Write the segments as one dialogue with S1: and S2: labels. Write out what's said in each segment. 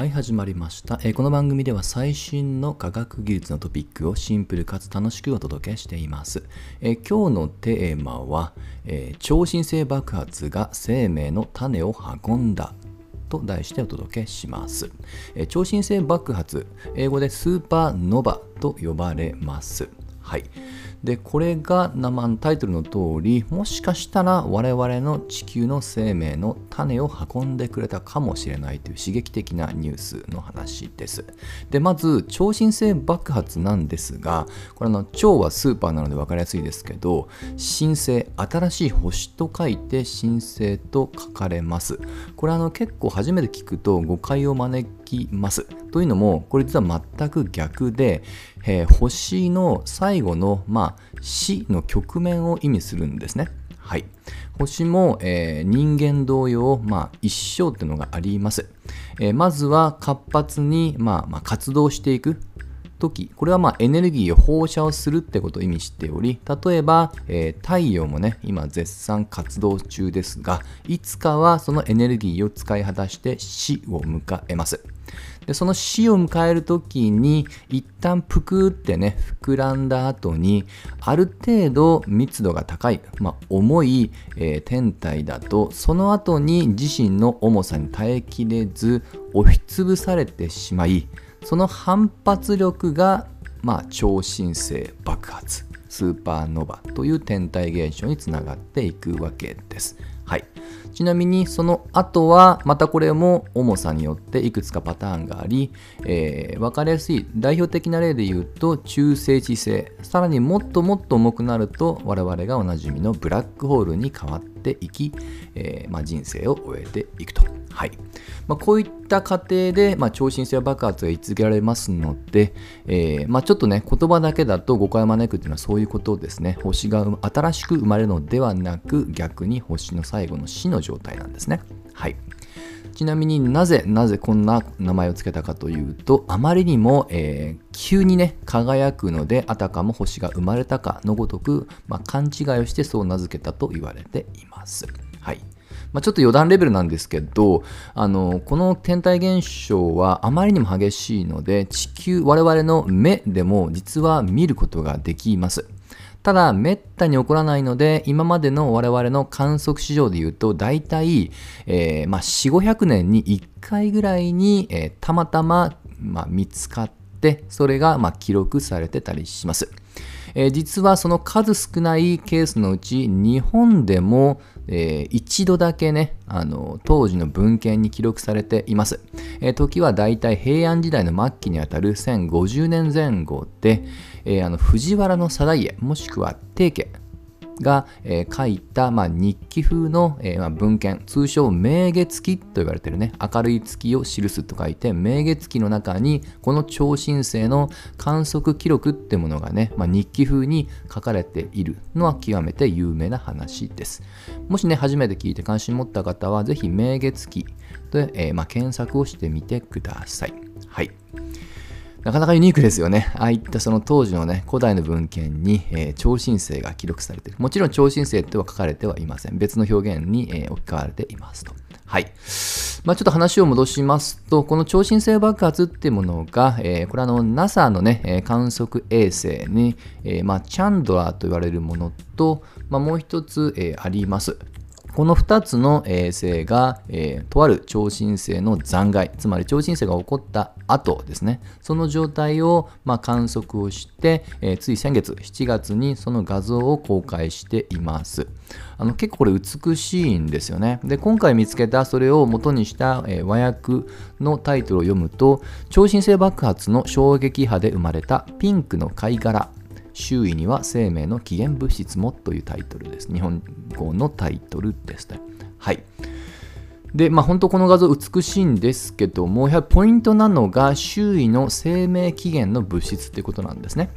S1: はい始まりました、えーこの番組では最新の科学技術のトピックをシンプルかつ楽しくお届けしています、えー今日のテーマは、えー超新星爆発が生命の種を運んだと題してお届けします、えー超新星爆発英語でスーパーノバと呼ばれます。はい。でこれが生のタイトルの通りもしかしたら我々の地球の生命の種を運んでくれたかもしれないという刺激的なニュースの話です。でまず超新星爆発なんですがこれの超はスーパーなので分かりやすいですけど新星新しい星と書いて新星と書かれます。これあの結構初めて聞くと誤解を招きます。というのもこれ実は全く逆で、えー星の最後の、まあ、死の局面を意味するんですね。はい、星も、えー人間同様、まあ、一生っていうのがあります。えーまずは活発に、まあまあ、活動していく時これはまあエネルギーを放射をするってことを意味しており例えば、えー太陽もね今絶賛活動中ですがいつかはそのエネルギーを使い果たして死を迎えます。でその死を迎える時に一旦ぷくってね膨らんだ後にある程度密度が高い、まあ、重い、えー天体だとその後に自身の重さに耐えきれず押しつぶされてしまいその反発力が、まあ、超新星爆発スーパーノヴァという天体現象につながっていくわけです。はい、ちなみにその後はまたこれも重さによっていくつかパターンがあり、えー分かりやすい代表的な例で言うと中性子星さらにもっともっと重くなると我々がおなじみのブラックホールに変わっていき、えーまあ、人生を終えていくと。はい。まあ、こういった過程で、まあ、超新星爆発が言い続けられますので、えーまあ、ちょっとね言葉だけだと誤解を招くっていうのはそういうことですね。星が新しく生まれるのではなく逆に星の最後の死の状態なんですね。はい。ちなみになぜなぜこんな名前を付けたかというとあまりにも、えー急にね輝くのであたかも星が生まれたかのごとく、まあ、勘違いをしてそう名付けたと言われています。はい。まあ、ちょっと余談レベルなんですけどあのこの天体現象はあまりにも激しいので地球我々の目でも実は見ることができます。ただ、めったに起こらないので、今までの我々の観測史上で言うと、大体、えーまあ、4、500年に1回ぐらいに、えーたまたま、まあ、見つかって、それが、まあ、記録されてたりします。えー実はその数少ないケースのうち日本でも、えー一度だけねあの当時の文献に記録されています、えー時はだいたい平安時代の末期にあたる1050年前後で、えーあの藤原定家もしくは定家が、えー書いた、まあ、日記風の、えーまあ、文献通称明月記と言われてるね明るい月を記すと書いて明月記の中にこの超新星の観測記録ってものがね、まあ、日記風に書かれているのは極めて有名な話です。もしね初めて聞いて関心持った方はぜひ明月記で、えーま、検索をしてみてください。はい。なかなかユニークですよね。ああいったその当時のね、古代の文献に、えー超新星が記録されている。もちろん超新星とは書かれてはいません。別の表現に、えー置き換われていますと。はい。まあ、ちょっと話を戻しますと、この超新星爆発っていうものが、えーこれはあの NASA のね、観測衛星に、えーまあ、チャンドラーと言われるものと、まあ、もう一つ、えーあります。この2つの衛星が、えーとある超新星の残骸つまり超新星が起こった後ですね。その状態を、まあ、観測をして、えーつい先月7月にその画像を公開しています。あの結構これ美しいんですよね。で今回見つけたそれを元にした、えー和訳のタイトルを読むと超新星爆発の衝撃波で生まれたピンクの貝殻。周囲には生命の起源物質もというタイトルです。日本語のタイトルですね。はい。で、まあ本当この画像美しいんですけども、やはりポイントなのが周囲の生命起源の物質ってことなんですね。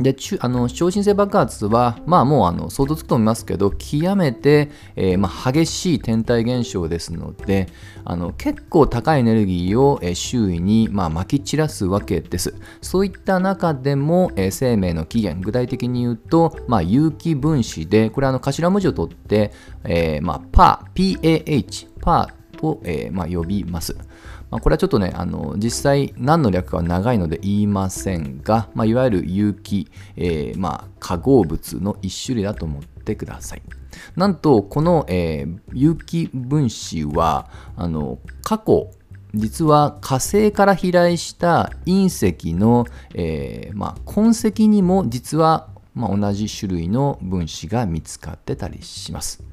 S1: であの超新星爆発は、まあ、もうあの想像つくと思いますけど極めて、えーまあ、激しい天体現象ですのであの結構高いエネルギーを、えー周囲に、まあ、撒き散らすわけですそういった中でも、えー生命の起源具体的に言うと、まあ、有機分子でこれあの頭文字を取って、えーまあ、PAH PAH と、え、まあ、呼びます。まあ、これはちょっとね、あの実際何の略かは長いので言いませんが、まあ、いわゆる有機、えー、まあ、化合物の一種類だと思ってください。なんと、この、えー、有機分子は、あの過去、実は火星から飛来した隕石の、えー、ま、痕跡にも実は、まあ、同じ種類の分子が見つかってたりします。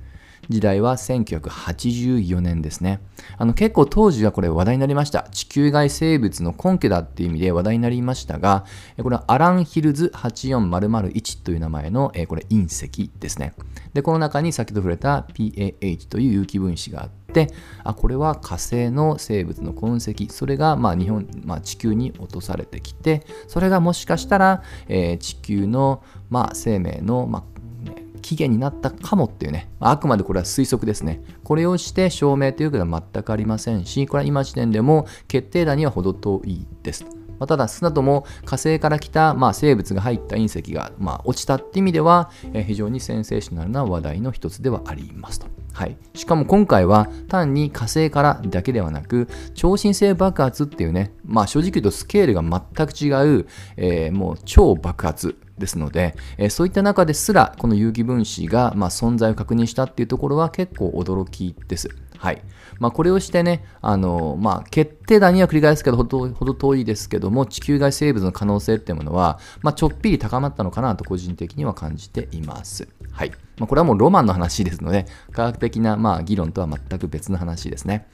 S1: 時代は1984年ですね。あの結構当時はこれ話題になりました。地球外生物の根拠だっていう意味で話題になりましたが、これはアランヒルズ84001という名前のこれ隕石ですね。で、この中に先ほど触れた PAH という有機分子があって、あ、これは火星の生物の痕跡、それがま日本、まあ、地球に落とされてきて、それがもしかしたら、えー、地球のまあ生命のまあ期限になったかもっていうね、あくまでこれは推測ですね。これをして証明ということは全くありませんし、これは今時点でも決定打には程遠いです。まあ、ただ、少なとも火星から来た、まあ、生物が入った隕石が、まあ、落ちたって意味では、えー、非常にセンセーショナルな話題の一つではありますと。はい、しかも今回は単に火星からだけではなく超新星爆発っていうね、まあ、正直言うとスケールが全く違う、えー、もう超爆発ですので、え、そういった中ですらこの有機分子が、ま、存在を確認したっていうところは結構驚きです。はいまあ、これをしてね、あのまあ、決定打には繰り返すけどほど、ほど遠いですけども、地球外生物の可能性っていうものは、まあ、ちょっぴり高まったのかなと個人的には感じています。はい。まあ、これはもうロマンの話ですので、科学的なまあ議論とは全く別の話ですね。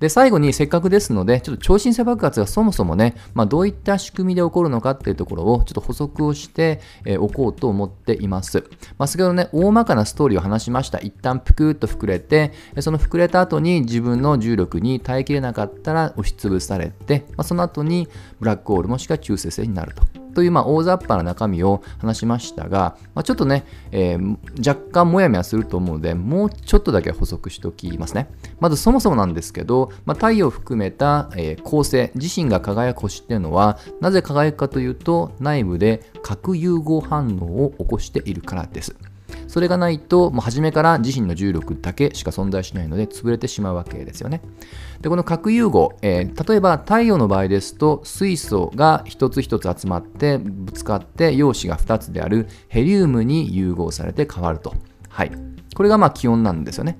S1: で、最後にせっかくですので、ちょっと超新星爆発がそもそもね、まあ、どういった仕組みで起こるのかっていうところをちょっと補足をしておこうと思っています。まあ、先ほどね、大まかなストーリーを話しました。一旦ぷくっと膨れて、その膨れた後に自分の重力に耐えきれなかったら押しつぶされて、まあ、その後にブラックホールもしくは中性星になると。というまあ大雑把な中身を話しましたが、まあ、ちょっとね、えー、若干もやもやすると思うので、もうちょっとだけ補足しておきますね。まずそもそもなんですけど、まあ、太陽を含めた、えー、恒星、自身が輝く星っていうのは、なぜ輝くかというと、内部で核融合反応を起こしているからです。それがないと、もう初めから自身の重力だけしか存在しないので潰れてしまうわけですよね。で、この核融合、えー、例えば太陽の場合ですと、水素が一つ一つ集まってぶつかって陽子が2つであるヘリウムに融合されて変わると。はい。これがまあ気温なんですよね。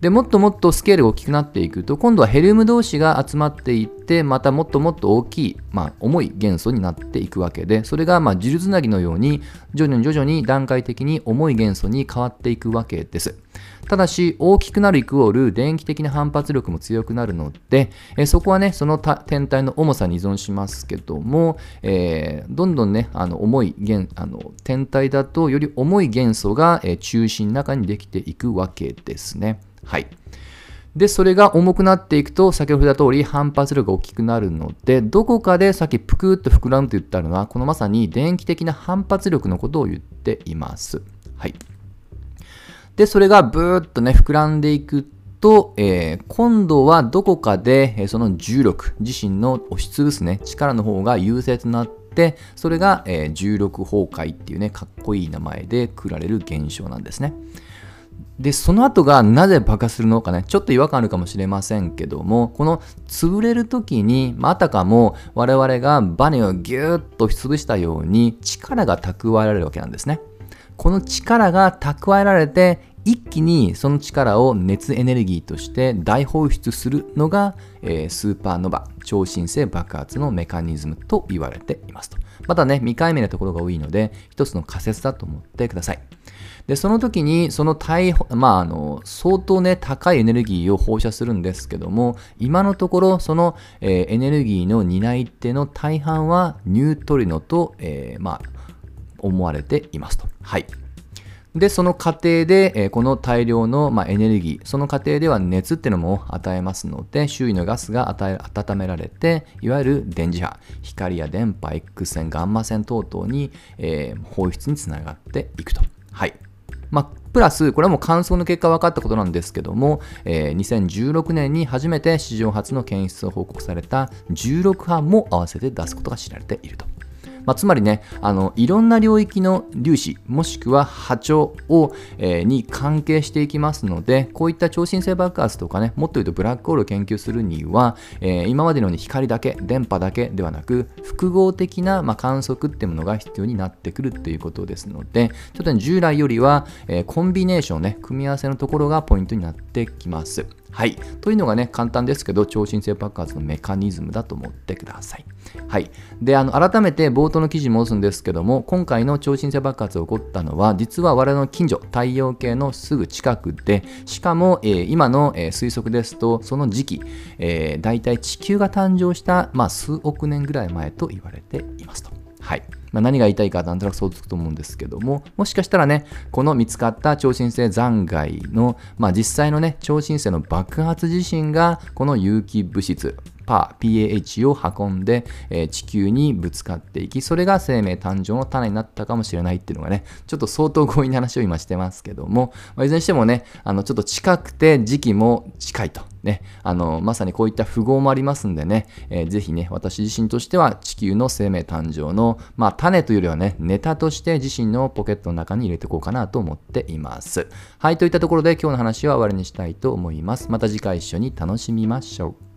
S1: でもっともっとスケールが大きくなっていくと今度はヘリウム同士が集まっていってまたもっともっと大きい、まあ、重い元素になっていくわけでそれがまあジルつなぎのように徐々に徐々に段階的に重い元素に変わっていくわけです。ただし大きくなるイコール電気的な反発力も強くなるので、えそこはねその天体の重さに依存しますけども、えー、どんどんねあの重い元あの天体だとより重い元素が、え中心の中にできていくわけですね。はい。で、それが重くなっていくと、先ほど言った通り反発力が大きくなるので、どこかでさっきぷくっと膨らむと言ったのは、このまさに電気的な反発力のことを言っています。はい。で、それがブーっとね、膨らんでいくと、えー、今度はどこかで、え、その重力、自身の押しつぶすね、力の方が優勢となって、それが、えー、重力崩壊っていうね、かっこいい名前でくられる現象なんですね。で、その後がなぜ爆発するのかね、ちょっと違和感あるかもしれませんけども、この潰れる時に、あたかも我々がバネをギューッと潰したように力が蓄えられるわけなんですね。この力が蓄えられて、一気にその力を熱エネルギーとして大放出するのが、えー、スーパーノバ、超新星爆発のメカニズムと言われていますと。またね、未解明なところが多いので、一つの仮説だと思ってください。で、その時に、その大、まあ、あの、相当ね、高いエネルギーを放射するんですけども、今のところ、その、えー、エネルギーの担い手の大半はニュートリノと、えー、まあ、思われていますと。はい。で、その過程で、えー、この大量の、まあ、エネルギー、その過程では熱っていうのも与えますので、周囲のガスが温められて、いわゆる電磁波、光や電波、X 線、ガンマ線等々に、えー、放出につながっていくと。はい。まあ、プラス、これはもう観測の結果分かったことなんですけども、えー、2016年に初めて史上初の検出を報告された16班も合わせて出すことが知られていると。まあ、つまりねあのいろんな領域の粒子もしくは波長を、えー、に関係していきますのでこういった超新星爆発とかねもっと言うとブラックホールを研究するには、えー、今までのように光だけ電波だけではなく複合的な、まあ、観測っていうものが必要になってくるということですのでちょっと、ね、従来よりは、えー、コンビネーションね組み合わせのところがポイントになってきます。はい。というのがね、簡単ですけど、超新星爆発のメカニズムだと思ってください。はい。で、あの、改めて冒頭の記事戻すんですけども、今回の超新星爆発が起こったのは、実は我々の近所、太陽系のすぐ近くで、しかも、えー、今の、えー、推測ですと、その時期、えー、大体地球が誕生した、まあ、数億年ぐらい前と言われていますと。はい。まあ、何が言いたいかなんとなく想像つくと思うんですけども、もしかしたらね、この見つかった超新星残骸の、まあ、実際のね、超新星の爆発自身が、この有機物質、パー PAH を運んで、え、地球にぶつかっていきそれが生命誕生の種になったかもしれないっていうのがねちょっと相当強引な話を今してますけども、まあ、いずれにしてもねあのちょっと近くて時期も近いと。ね。あのまさにこういった符号もありますんでね、えー、ぜひね私自身としては地球の生命誕生の、まあ、種というよりはねネタとして自身のポケットの中に入れていこうかなと思っています。はいといったところで今日の話は終わりにしたいと思います。また次回一緒に楽しみましょう。